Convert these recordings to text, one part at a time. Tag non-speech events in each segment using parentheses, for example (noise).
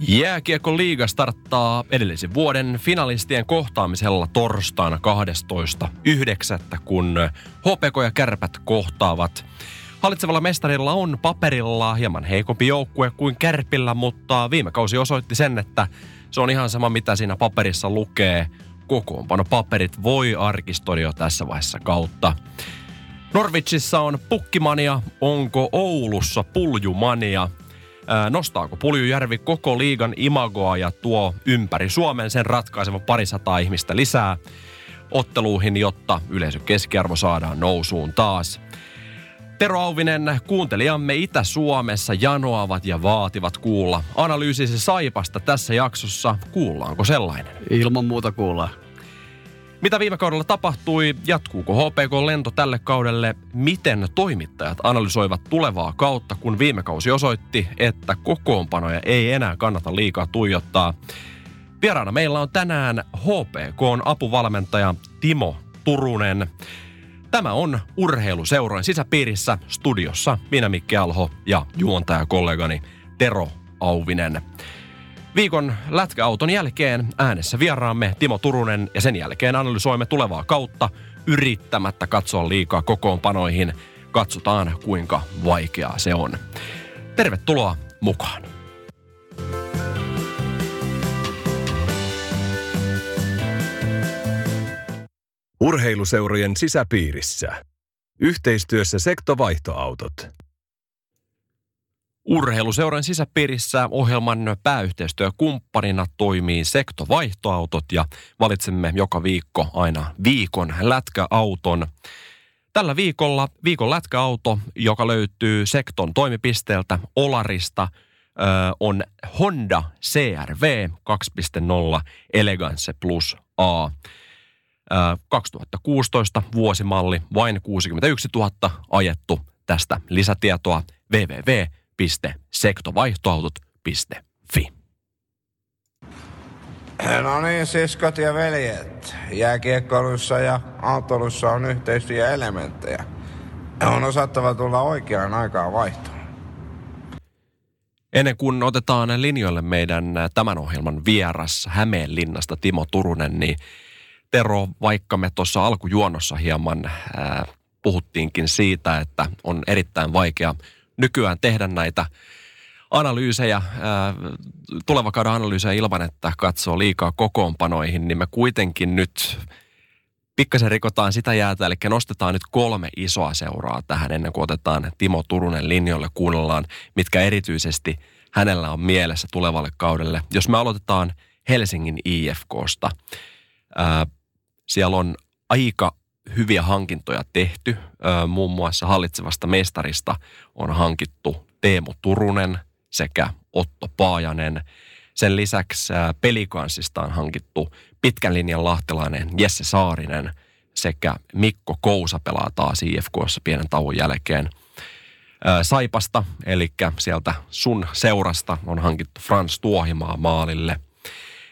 Jääkiekko liiga starttaa edellisen vuoden finalistien kohtaamisella torstaina 12.9. kun HPK ja Kärpät kohtaavat. Hallitsevalla mestarilla on paperilla hieman heikompi joukkue kuin Kärpillä, mutta viime kausi osoitti sen, että se on ihan sama mitä siinä paperissa lukee. Kokoonpano paperit voi arkistoida jo tässä vaiheessa kautta. Norwichissa on pukkimania, onko Oulussa puljumania – Nostaako Puljujärvi koko liigan imagoa ja tuo ympäri Suomen sen ratkaiseva parisataa ihmistä lisää otteluihin, jotta yleisön keskiarvo saadaan nousuun taas. Tero Auvinen, kuuntelijamme Itä-Suomessa janoavat ja vaativat kuulla analyysisi Saipasta tässä jaksossa. Kuullaanko sellainen? Ilman muuta kuullaan. Mitä viime kaudella tapahtui? Jatkuuko HPK-lento tälle kaudelle? Miten toimittajat analysoivat tulevaa kautta, kun viime kausi osoitti, että kokoonpanoja ei enää kannata liikaa tuijottaa? Vieraana meillä on tänään HPKn apuvalmentaja Timo Turunen. Tämä on urheiluseurojen sisäpiirissä studiossa minä Mikki Alho ja juontajakollegani Tero Auvinen. Viikon lätkäauton jälkeen äänessä vieraamme Timo Turunen ja sen jälkeen analysoimme tulevaa kautta yrittämättä katsoa liikaa kokoonpanoihin. Katsotaan kuinka vaikeaa se on. Tervetuloa mukaan. Urheiluseurojen sisäpiirissä. Yhteistyössä sektovaihtoautot. Urheiluseuran sisäpiirissä ohjelman pääyhteistyökumppanina toimii Sekto Vaihtoautot ja valitsemme joka viikko aina viikon lätkäauton. Tällä viikolla viikon lätkäauto, joka löytyy Sekton toimipisteeltä Olarista, on Honda CRV 2.0 Elegance Plus A. 2016 vuosimalli, vain 61 000 ajettu. Tästä lisätietoa www www.sektovaihtoautot.fi. No niin, siskot ja veljet. Jääkiekkoilussa ja autolussa on yhteistyöelementtejä. On osattava tulla oikeaan aikaan vaihtoon. Ennen kuin otetaan linjoille meidän tämän ohjelman vieras Hämeenlinnasta Timo Turunen, niin Tero, vaikka me tuossa alkujuonossa hieman äh, puhuttiinkin siitä, että on erittäin vaikea – nykyään tehdä näitä analyysejä, ää, tulevakauden analyysejä ilman, että katsoo liikaa kokoonpanoihin, niin me kuitenkin nyt pikkasen rikotaan sitä jäätä, eli nostetaan nyt kolme isoa seuraa tähän ennen kuin otetaan Timo Turunen linjoille, kuunnellaan, mitkä erityisesti hänellä on mielessä tulevalle kaudelle. Jos me aloitetaan Helsingin IFKsta, ää, siellä on aika hyviä hankintoja tehty. Muun muassa hallitsevasta mestarista on hankittu Teemu Turunen sekä Otto Paajanen. Sen lisäksi pelikanssista on hankittu pitkän linjan lahtelainen Jesse Saarinen sekä Mikko Kousa pelaa taas IFKssa pienen tauon jälkeen. Saipasta, eli sieltä sun seurasta on hankittu Frans Tuohimaa maalille.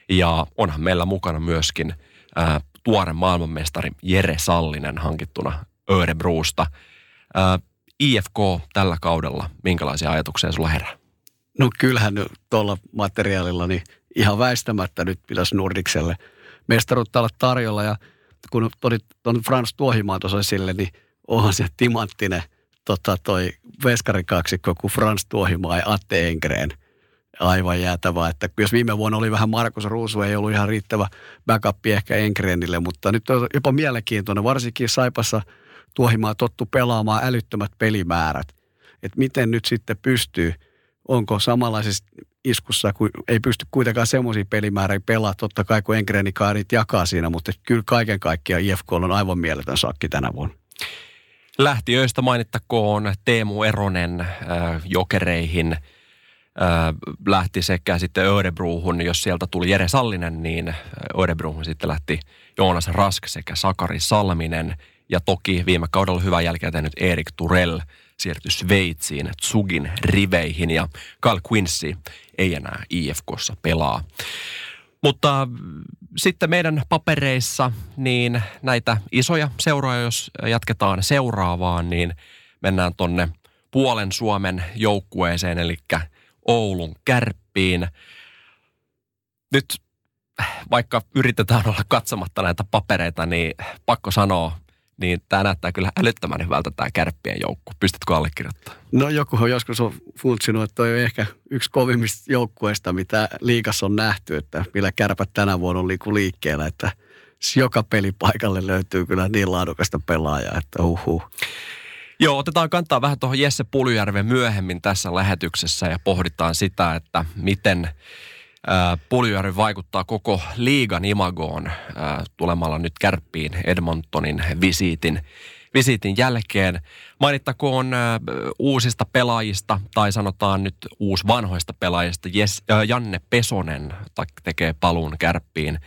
Ja onhan meillä mukana myöskin tuore maailmanmestari Jere Sallinen hankittuna Örebruusta. Äh, IFK tällä kaudella, minkälaisia ajatuksia sulla herää? No kyllähän tuolla materiaalilla niin ihan väistämättä nyt pitäisi Nordikselle mestaruutta olla tarjolla. Ja kun todit tuon Frans Tuohimaan tuossa esille, niin onhan se timanttinen tota, toi veskarikaksikko kuin Frans Tuohimaa ja Atte Engreen – aivan jäätävää. Että jos viime vuonna oli vähän Markus Ruusu, ei ollut ihan riittävä backup ehkä Enkrenille, mutta nyt on jopa mielenkiintoinen, varsinkin Saipassa tuohimaa tottu pelaamaan älyttömät pelimäärät. Että miten nyt sitten pystyy, onko samanlaisessa iskussa, kun ei pysty kuitenkaan semmoisia pelimääriä pelaa, totta kai kun Enkrenikaan niitä jakaa siinä, mutta kyllä kaiken kaikkiaan IFK on aivan mieletön sakki tänä vuonna. Lähtiöistä mainittakoon Teemu Eronen äh, jokereihin – lähti sekä sitten Örebruuhun, jos sieltä tuli Jere Sallinen, niin Örebruuhun sitten lähti Joonas Rask sekä Sakari Salminen. Ja toki viime kaudella hyvää jälkeä tehnyt Erik Turell siirtyi Sveitsiin Tsugin riveihin ja Carl Quincy ei enää IFKssa pelaa. Mutta sitten meidän papereissa niin näitä isoja seuroja, jos jatketaan seuraavaan, niin mennään tonne puolen Suomen joukkueeseen, eli Oulun kärppiin. Nyt vaikka yritetään olla katsomatta näitä papereita, niin pakko sanoa, niin tämä näyttää kyllä älyttömän hyvältä tämä kärppien joukku. Pystytkö allekirjoittamaan? No joku on joskus on funtsinut, että toi on ehkä yksi kovimmista joukkueista, mitä liikassa on nähty, että millä kärpät tänä vuonna on liikkeellä, että joka pelipaikalle löytyy kyllä niin laadukasta pelaajaa, että uhu. Joo, otetaan kantaa vähän tuohon Jesse Puljärven myöhemmin tässä lähetyksessä ja pohditaan sitä, että miten Puljujärvi vaikuttaa koko liigan imagoon tulemalla nyt kärppiin Edmontonin visiitin, visiitin jälkeen. Mainittakoon uusista pelaajista, tai sanotaan nyt uus vanhoista pelaajista. Jes, Janne Pesonen tekee paluun kärppiin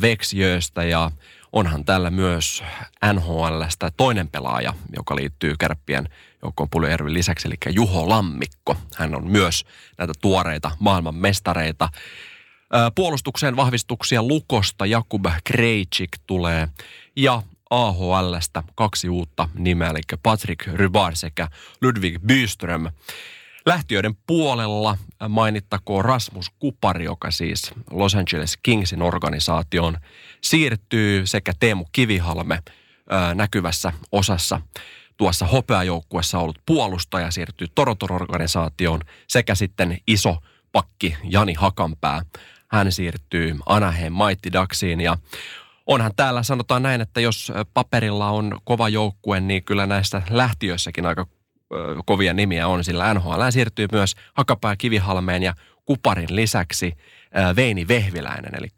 Veksiöstä ja onhan tällä myös NHLstä toinen pelaaja, joka liittyy kärppien joukkoon Puljujärven lisäksi, eli Juho Lammikko. Hän on myös näitä tuoreita maailman mestareita. Puolustukseen vahvistuksia Lukosta Jakub Krejcik tulee ja AHLstä kaksi uutta nimeä, eli Patrick Rybar sekä Ludwig Byström. Lähtiöiden puolella mainittakoon Rasmus Kupari, joka siis Los Angeles Kingsin organisaation siirtyy sekä Teemu Kivihalme näkyvässä osassa tuossa hopeajoukkuessa ollut puolustaja siirtyy Toronton organisaatioon sekä sitten iso pakki Jani Hakanpää. Hän siirtyy Anaheim Mighty Ducksiin ja onhan täällä sanotaan näin, että jos paperilla on kova joukkue, niin kyllä näissä lähtiöissäkin aika kovia nimiä on, sillä NHL siirtyy myös Hakapää Kivihalmeen ja Kuparin lisäksi Veini Vehviläinen, eli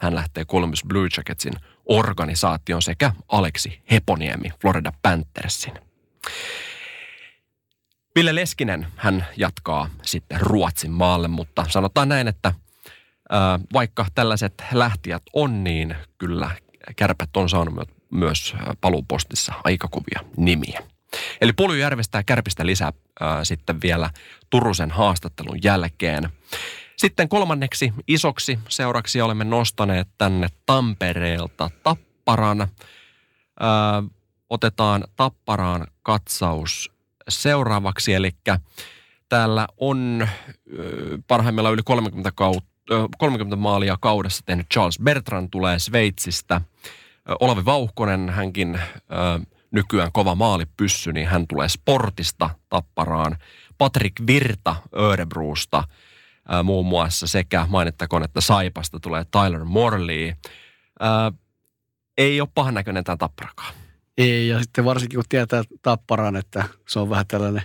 hän lähtee Columbus Blue Jacketsin organisaation sekä Aleksi Heponiemi Florida Panthersin. Ville Leskinen, hän jatkaa sitten Ruotsin maalle, mutta sanotaan näin, että vaikka tällaiset lähtijät on, niin kyllä kärpät on saanut myös paluupostissa aika kovia nimiä. Eli Puljujärvestä ja Kärpistä lisää ää, sitten vielä Turusen haastattelun jälkeen. Sitten kolmanneksi isoksi seuraksi olemme nostaneet tänne Tampereelta Tapparan. Ää, otetaan Tapparaan katsaus seuraavaksi, eli täällä on parhaimmillaan yli 30, kautta, 30 maalia kaudessa tehnyt Charles Bertrand tulee Sveitsistä. Olavi Vauhkonen, hänkin nykyään kova maalipyssy, niin hän tulee Sportista Tapparaan. Patrick Virta Örebruusta – ää, muun muassa sekä mainittakoon, että Saipasta tulee Tyler Morley. Ää, ei ole pahan näköinen tämä tapparakaan. Ei, ja sitten varsinkin kun tietää tapparan, että se on vähän tällainen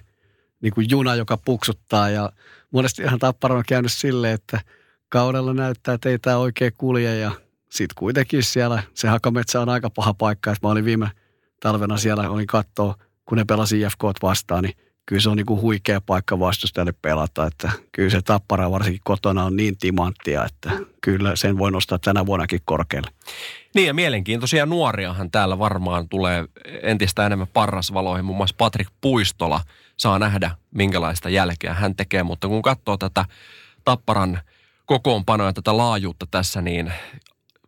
niin kuin juna, joka puksuttaa. Ja monesti ihan tappara on käynyt silleen, että kaudella näyttää, että ei tämä oikein kulje. Ja sitten kuitenkin siellä se Hakametsä on aika paha paikka. Että mä olin viime talvena siellä, olin katsoa, kun ne pelasi IFK vastaan, niin kyllä se on niin kuin huikea paikka vastustajalle pelata. Että kyllä se tappara varsinkin kotona on niin timanttia, että kyllä sen voi nostaa tänä vuonnakin korkealle. Niin ja mielenkiintoisia nuoriahan täällä varmaan tulee entistä enemmän parrasvaloihin. Muun muassa Patrik Puistola saa nähdä, minkälaista jälkeä hän tekee. Mutta kun katsoo tätä Tapparan kokoonpanoa ja tätä laajuutta tässä, niin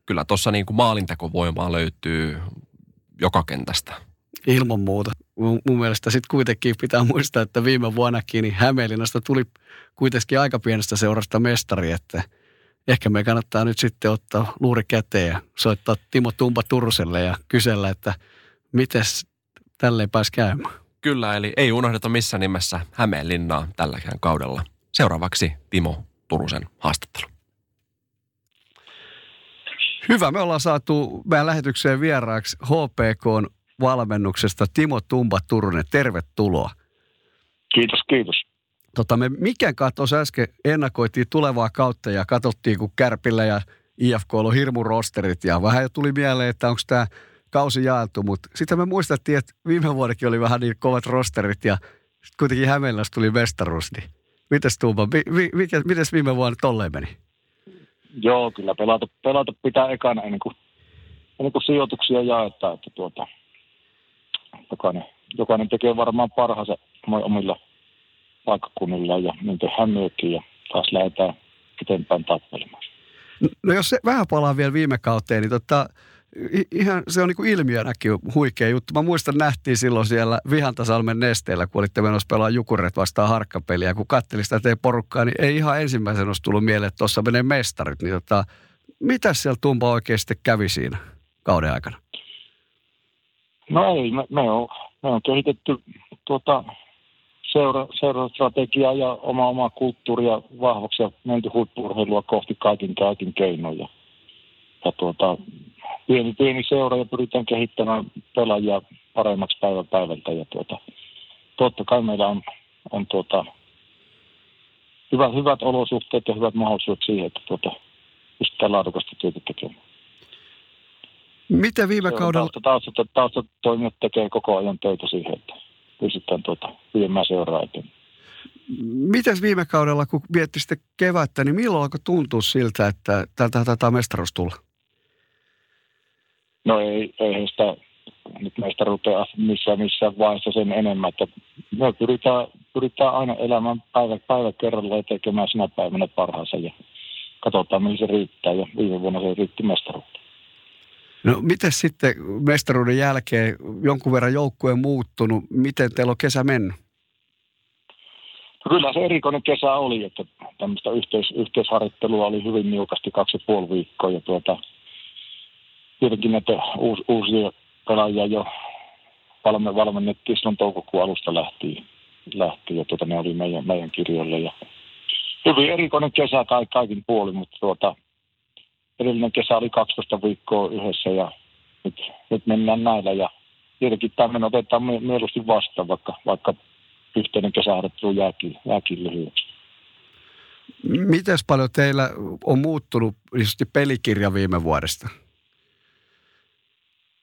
kyllä tuossa niin kuin maalintekovoimaa löytyy joka kentästä. Ilman muuta. Mun, mun mielestä sitten kuitenkin pitää muistaa, että viime vuonnakin niin Hämeenlinnasta tuli kuitenkin aika pienestä seurasta mestari, että ehkä me kannattaa nyt sitten ottaa luuri käteen ja soittaa Timo Tumpa Turuselle ja kysellä, että miten tälleen pääsi käymään. Kyllä, eli ei unohdeta missään nimessä Hämeenlinnaa tälläkään kaudella. Seuraavaksi Timo Turusen haastattelu. Hyvä, me ollaan saatu meidän lähetykseen vieraaksi HPKn valmennuksesta Timo Tumba Turunen. Tervetuloa. Kiitos, kiitos. Tota, me mikä katsoisi äsken ennakoitiin tulevaa kautta ja katsottiin, kun Kärpillä ja IFK on hirmu rosterit ja vähän jo tuli mieleen, että onko tämä kausi jaettu, mutta sitten me muistettiin, että viime vuodekin oli vähän niin kovat rosterit ja sitten kuitenkin Hämeenlässä tuli mestaruus, niin Mites Tuuba, mi, mi, mites viime vuonna tolleen meni? Joo, kyllä pelata, pelata pitää ekana ennen kuin, ennen kuin sijoituksia jaetaan, että tuota, jokainen, jokainen tekee varmaan parhaansa omilla paikkakunnilla ja niin tehdään myöskin ja taas lähdetään eteenpäin tappelemaan. No jos se vähän palaa vielä viime kauteen, niin tota, ihan se on niin kuin ilmiönäkin huikea juttu. Mä muistan, nähtiin silloin siellä Vihantasalmen nesteellä, kun olitte menossa pelaa Jukuret vastaan harkkapeliä. Kun katselin sitä teidän porukkaa, niin ei ihan ensimmäisen olisi tullut mieleen, että tuossa menee mestarit. Niin tota, mitä siellä Tumpa oikein sitten kävi siinä kauden aikana? No ei, me, me, on, me on kehitetty tuota, seura, seurastrategiaa ja oma, oma kulttuuria vahvaksi ja menty huippurheilua kohti kaikin kaikin keinoja. Ja tuota, pieni, pieni seura ja pyritään kehittämään pelaajia paremmaksi päivä päivältä. Ja tuota, totta kai meillä on, on tuota, hyvät, hyvät olosuhteet ja hyvät mahdollisuudet siihen, että tuota, pystytään laadukasta työtä tekemään. Miten viime kaudella... Tausta, tausta, tausta toimijat tekee koko ajan töitä siihen, että pystytään tuota, viemään seuraa eteenpäin. Miten viime kaudella, kun vietti sitten kevättä, niin milloin alkoi tuntua siltä, että tältä taitaa mestaruus tulla? No ei, ei sitä nyt meistä rupea missään, missään vaiheessa sen enemmän, että me pyritään, pyritään aina elämään päivä, päivä kerralla ja tekemään sinä päivänä parhaansa ja katsotaan mihin se riittää ja viime vuonna se riitti mestaruutta. No miten sitten mestaruuden jälkeen jonkun verran joukkue muuttunut, miten teillä on kesä mennyt? No kyllä se erikoinen kesä oli, että tämmöistä yhteis, yhteisharjoittelua oli hyvin niukasti kaksi ja puoli viikkoa ja tuota, tietenkin näitä uus, uusia pelaajia jo valme, valmennettiin silloin toukokuun alusta lähtien, lähti ja tuota, ne oli meidän, meidän kirjoille. Ja hyvin erikoinen kesä kaikin puolin, mutta tuota, edellinen kesä oli 12 viikkoa yhdessä ja nyt, nyt mennään näillä ja tietenkin tämmöinen otetaan mieluusti vastaan, vaikka, vaikka yhteinen kesäharjoittelu jääkin, jääkin lyhyeksi. Miten paljon teillä on muuttunut pelikirja viime vuodesta?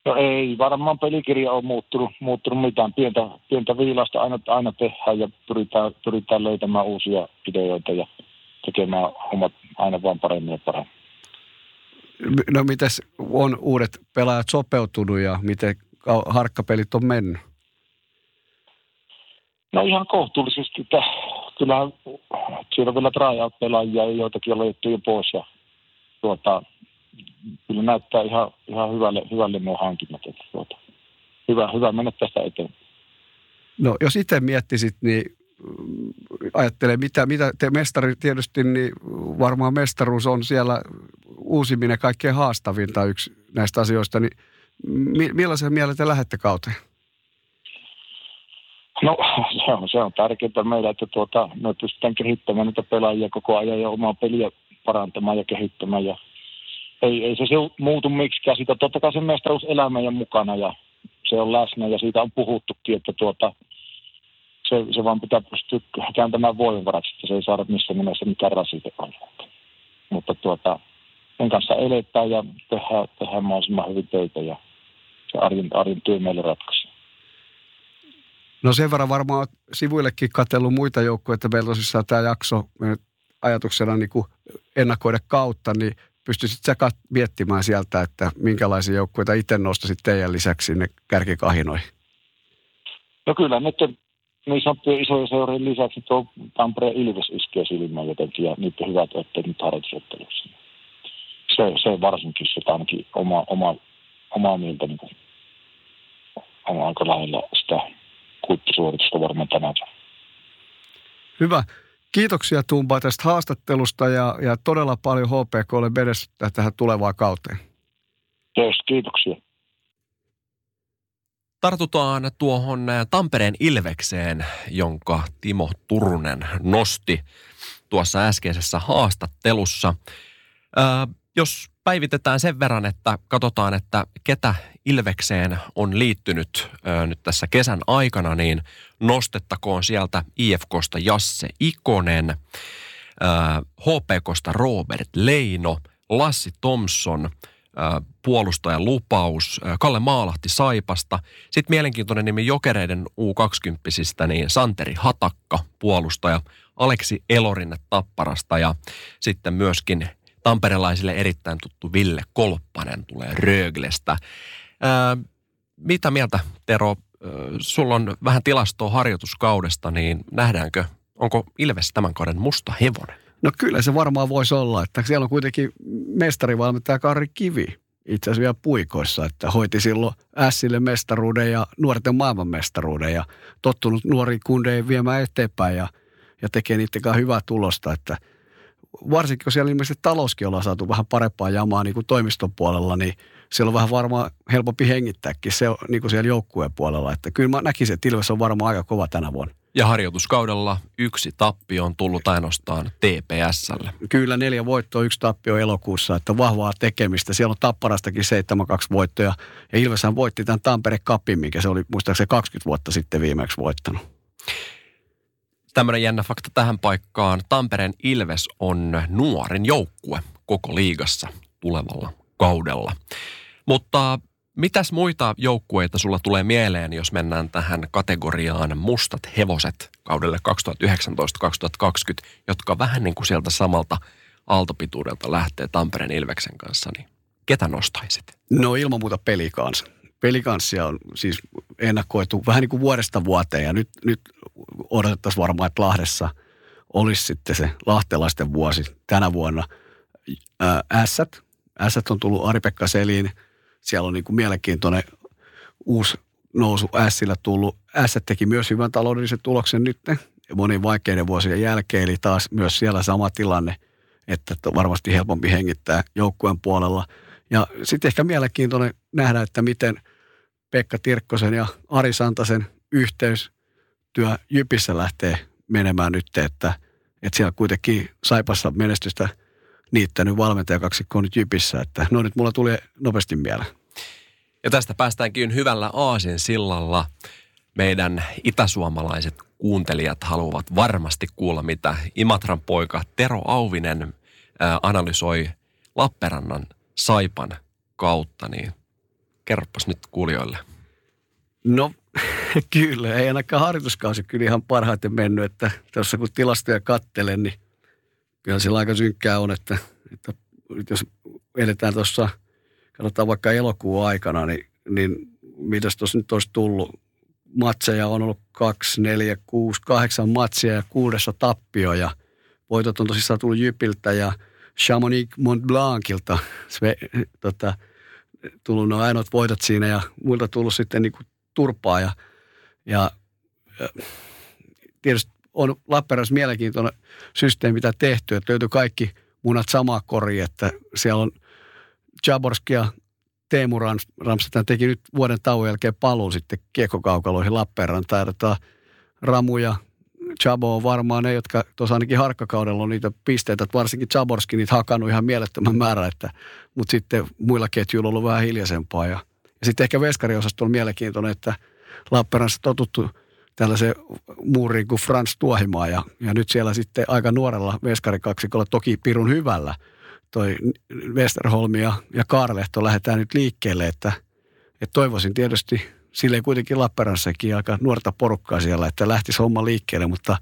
No ei varmaan pelikirja ole muuttunut, muuttunut mitään. Pientä, pientä viilasta aina, aina tehdään ja pyritään, pyritään löytämään uusia ideoita ja tekemään hommat aina vaan paremmin ja paremmin. No mitäs on uudet pelaajat sopeutunut ja miten harkkapelit on mennyt? No ihan kohtuullisesti, että kyllähän siellä on vielä tryout-pelaajia ja joitakin on jo pois ja tuota, kyllä näyttää ihan, ihan hyvälle, hyvälle nuo hankinnat. Että tuota, hyvä, hyvä mennä tästä eteen. No jos itse miettisit, niin mm, ajattelee, mitä, mitä te mestari tietysti, niin varmaan mestaruus on siellä uusiminen kaikkein haastavinta yksi näistä asioista, niin mi- millaisen mieleen te lähette kauteen? No (laughs) se on, se on tärkeää meillä, että tuota, me pystytään kehittämään niitä pelaajia koko ajan ja omaa peliä parantamaan ja kehittämään ja ei, ei se, muutu miksikään. Siitä totta kai se mestaruus elää meidän mukana ja se on läsnä ja siitä on puhuttukin, että tuota, se, se vaan pitää pystyä kääntämään voimavaraksi, että se ei saada missään nimessä mitään rasite Mutta tuota, sen kanssa eletään ja tehdään, tehdään mahdollisimman hyvin töitä ja se arjen, arjen työ meille ratkaisee. No sen verran varmaan sivuillekin katsellut muita että meillä tosissaan tämä jakso ajatuksena niin kuin ennakoida kautta, niin pystyisit sä miettimään sieltä, että minkälaisia joukkueita itse nostaisit teidän lisäksi sinne kärkikahinoihin? No kyllä, nyt niin sanottujen isojen seurojen lisäksi tuo Tampereen Ilves iskee silmään jotenkin ja niiden hyvät otteet nyt harjoitusottelussa. Se, se varsinkin sitä ainakin oma, oma, omaa mieltä niin kuin, on aika lähellä sitä kuittisuoritusta varmaan tänään. Hyvä. Kiitoksia Tumba tästä haastattelusta ja, ja todella paljon HPKlle menestystä tähän tulevaan kauteen. Kiitos, kiitoksia. Tartutaan tuohon Tampereen Ilvekseen, jonka Timo Turunen nosti tuossa äskeisessä haastattelussa. Ää, jos päivitetään sen verran, että katsotaan, että ketä Ilvekseen on liittynyt ö, nyt tässä kesän aikana, niin nostettakoon sieltä IFKsta Jasse Ikonen, ö, HPKsta Robert Leino, Lassi Thompson, puolustajan lupaus, Kalle Maalahti Saipasta. Sitten mielenkiintoinen nimi Jokereiden U20-sistä, niin Santeri Hatakka, puolustaja, Aleksi Elorinne Tapparasta ja sitten myöskin tamperelaisille erittäin tuttu Ville Kolppanen tulee Röglestä. Ää, mitä mieltä, Tero, sulla on vähän tilastoa harjoituskaudesta, niin nähdäänkö, onko Ilves tämän kauden musta hevonen? No kyllä se varmaan voisi olla, että siellä on kuitenkin mestarivalmentaja Karri Kivi itse asiassa vielä puikoissa, että hoiti silloin Ässille mestaruuden ja nuorten maailmanmestaruuden ja tottunut nuori kundeja viemään eteenpäin ja, ja tekee niiden hyvää tulosta, että varsinkin kun siellä ilmeisesti talouskin ollaan saatu vähän parempaa jamaa niin kuin toimiston puolella, niin siellä on vähän varmaan helpompi hengittääkin se niin kuin siellä joukkueen puolella. Että kyllä mä näkisin, että Ilves on varmaan aika kova tänä vuonna. Ja harjoituskaudella yksi tappio on tullut ainoastaan TPSlle. Kyllä neljä voittoa, yksi tappio elokuussa, että vahvaa tekemistä. Siellä on Tapparastakin 7-2 voittoja. Ja Ilveshän voitti tämän Tampere Cupin, mikä se oli muistaakseni 20 vuotta sitten viimeksi voittanut. Tämmöinen jännä fakta tähän paikkaan. Tampereen Ilves on nuorin joukkue koko liigassa tulevalla kaudella. Mutta Mitäs muita joukkueita sulla tulee mieleen, jos mennään tähän kategoriaan mustat hevoset kaudelle 2019-2020, jotka vähän niin kuin sieltä samalta aaltopituudelta lähtee Tampereen Ilveksen kanssa, niin ketä nostaisit? No ilman muuta pelikans. Pelikanssia on siis ennakkoitu vähän niin kuin vuodesta vuoteen ja nyt, nyt odotettaisiin varmaan, että Lahdessa olisi sitten se lahtelaisten vuosi tänä vuonna. Ässät, Ässät on tullut Ari-Pekka Selin – siellä on niin kuin mielenkiintoinen uusi nousu Sillä tullut. S teki myös hyvän taloudellisen tuloksen nyt monin vaikeiden vuosien jälkeen, eli taas myös siellä sama tilanne, että varmasti helpompi hengittää joukkueen puolella. Ja sitten ehkä mielenkiintoinen nähdä, että miten Pekka Tirkkosen ja Ari Santasen yhteystyö Jypissä lähtee menemään nyt, että, että siellä kuitenkin Saipassa menestystä – niittänyt valmentajakaksikko nyt Jypissä, että no nyt mulla tuli nopeasti mieleen. Ja tästä päästäänkin hyvällä aasin sillalla. Meidän itäsuomalaiset kuuntelijat haluavat varmasti kuulla, mitä Imatran poika Tero Auvinen analysoi Lappeenrannan Saipan kautta, niin kerropas nyt kuulijoille. No (laughs) kyllä, ei ainakaan harjoituskausi kyllä ihan parhaiten mennyt, että tuossa kun tilastoja kattelen, niin kyllä sillä aika synkkää on, että, että jos edetään tuossa, katsotaan vaikka elokuun aikana, niin, niin mitäs tuossa nyt olisi tullut? Matseja on ollut kaksi, neljä, kuusi, kahdeksan matsia ja kuudessa tappio ja voitot on tosissaan tullut Jypiltä ja Chamonix Mont Blancilta (laughs) sve, tota, tullut noin ainoat voitot siinä ja muilta tullut sitten niin kuin turpaa ja, ja, ja tietysti on Lappeenrannassa mielenkiintoinen systeemi, mitä tehty, että löytyy kaikki munat samaa kori, että siellä on Jaborski ja Teemu Ramstedt teki nyt vuoden tauon jälkeen paluun sitten kiekkokaukaloihin Lappeenrantaan. Ramu ja Chabo on varmaan ne, jotka tuossa ainakin harkkakaudella on niitä pisteitä, että varsinkin Chaborski niitä hakannut ihan mielettömän määrä, että, mutta sitten muilla ketjuilla on ollut vähän hiljaisempaa. Ja, ja sitten ehkä veskariosasto on mielenkiintoinen, että Lappeenrannassa totuttu – tällaisen muuriin kuin Frans Tuohimaa ja, ja nyt siellä sitten aika nuorella veskarikaksikolla, toki pirun hyvällä, toi Westerholm ja, ja Kaarlehto lähdetään nyt liikkeelle, että, että toivoisin tietysti silleen kuitenkin Lappeenrannissakin aika nuorta porukkaa siellä, että lähtisi homma liikkeelle, mutta,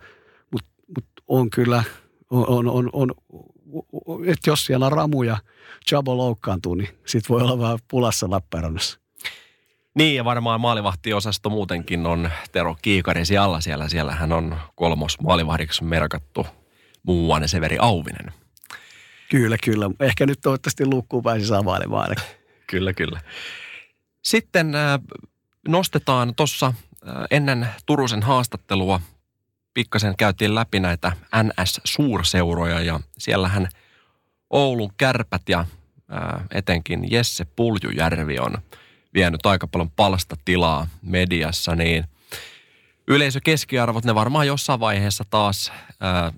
mutta, mutta on kyllä, on, on, on, on että jos siellä on Ramu ja Chabo loukkaantuu, niin sit voi olla vähän pulassa Lappeenrannassa. Niin, ja varmaan maalivahtiosasto muutenkin on Tero Kiikarisi alla siellä. Siellähän on kolmos maalivahdiksi merkattu muuan Severi Auvinen. Kyllä, kyllä. Ehkä nyt toivottavasti lukkuun pääsi savailemaan. (laughs) kyllä, kyllä. Sitten äh, nostetaan tuossa ennen Turusen haastattelua pikkasen käytiin läpi näitä NS-suurseuroja ja siellähän Oulun kärpät ja etenkin Jesse Puljujärvi on – vienyt aika paljon palstatilaa mediassa, niin yleisökeskiarvot, ne varmaan jossain vaiheessa taas ää,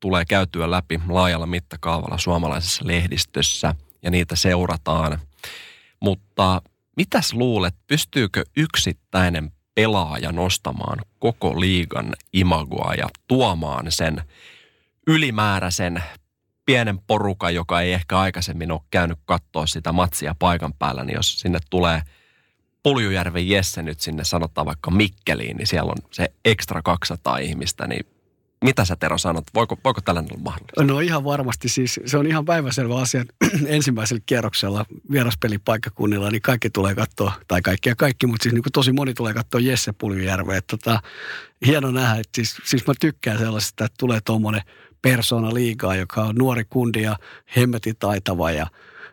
tulee käytyä läpi laajalla mittakaavalla suomalaisessa lehdistössä ja niitä seurataan. Mutta mitäs luulet, pystyykö yksittäinen pelaaja nostamaan koko liigan imagoa ja tuomaan sen ylimääräisen pienen porukan, joka ei ehkä aikaisemmin ole käynyt katsoa sitä matsia paikan päällä, niin jos sinne tulee Puljujärven Jesse nyt sinne sanotaan vaikka Mikkeliin, niin siellä on se ekstra 200 ihmistä, niin Mitä sä Tero sanot? Voiko, voiko tällainen olla mahdollista? No ihan varmasti siis, se on ihan päiväselvä asia. (clears throat) Ensimmäisellä kierroksella vieraspelipaikkakunnilla, niin kaikki tulee katsoa, tai kaikki ja kaikki, mutta siis niin kuin tosi moni tulee katsoa Jesse Puljujärveä. Tota, hieno nähdä, että siis, siis mä tykkään sellaisesta, että tulee tuommoinen persona liikaa, joka on nuori kundi ja hemmetin taitava ja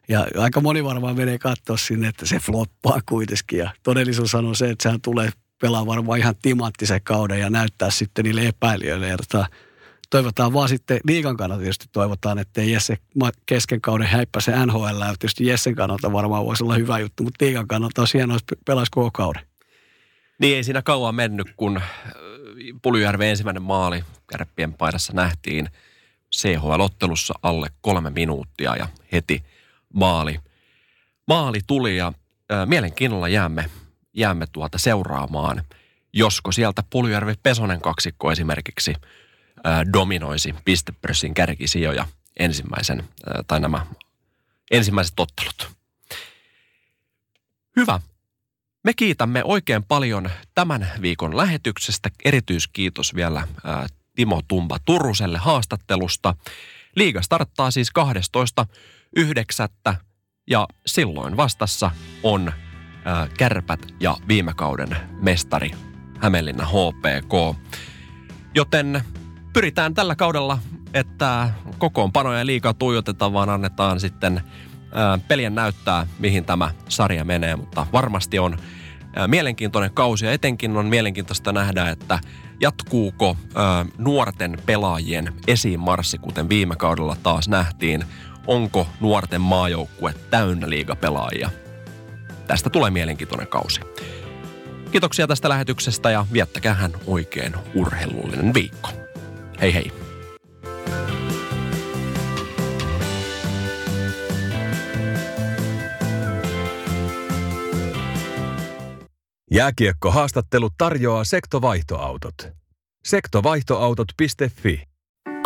ja aika moni varmaan menee katsoa sinne, että se floppaa kuitenkin. Ja todellisuus on se, että sehän tulee pelaa varmaan ihan timanttisen kauden ja näyttää sitten niille epäilijöille. Ja tota, toivotaan vaan sitten liikan kannalta tietysti toivotaan, että Jesse kesken kauden häippä se NHL. Ja tietysti Jessen kannalta varmaan voisi olla hyvä juttu, mutta liikan kannalta on hienoa, että pelaisi koko kauden. Niin ei siinä kauan mennyt, kun äh, Puljujärven ensimmäinen maali kärppien paidassa nähtiin CHL-ottelussa alle kolme minuuttia ja heti maali. Maali tuli ja äh, mielenkiinnolla jäämme jäämme tuota seuraamaan, josko sieltä Puljärvi Pesonen kaksikko esimerkiksi ää, dominoisi pistepörssin kärkisijoja ensimmäisen, ää, tai nämä ensimmäiset ottelut. Hyvä. Me kiitämme oikein paljon tämän viikon lähetyksestä. Erityiskiitos vielä ää, Timo Tumba Turuselle haastattelusta. Liiga starttaa siis 12.9. ja silloin vastassa on kärpät ja viime kauden mestari Hämeenlinna HPK. Joten pyritään tällä kaudella, että kokoonpanoja liikaa tuijotetaan, vaan annetaan sitten pelien näyttää, mihin tämä sarja menee. Mutta varmasti on mielenkiintoinen kausi ja etenkin on mielenkiintoista nähdä, että jatkuuko nuorten pelaajien esimarssi, kuten viime kaudella taas nähtiin. Onko nuorten maajoukkue täynnä liigapelaajia? Tästä tulee mielenkiintoinen kausi. Kiitoksia tästä lähetyksestä ja viettäkähän oikein urheilullinen viikko. Hei hei! Jääkiekko-haastattelu tarjoaa sektovaihtoautot. Sektovaihtoautot.fi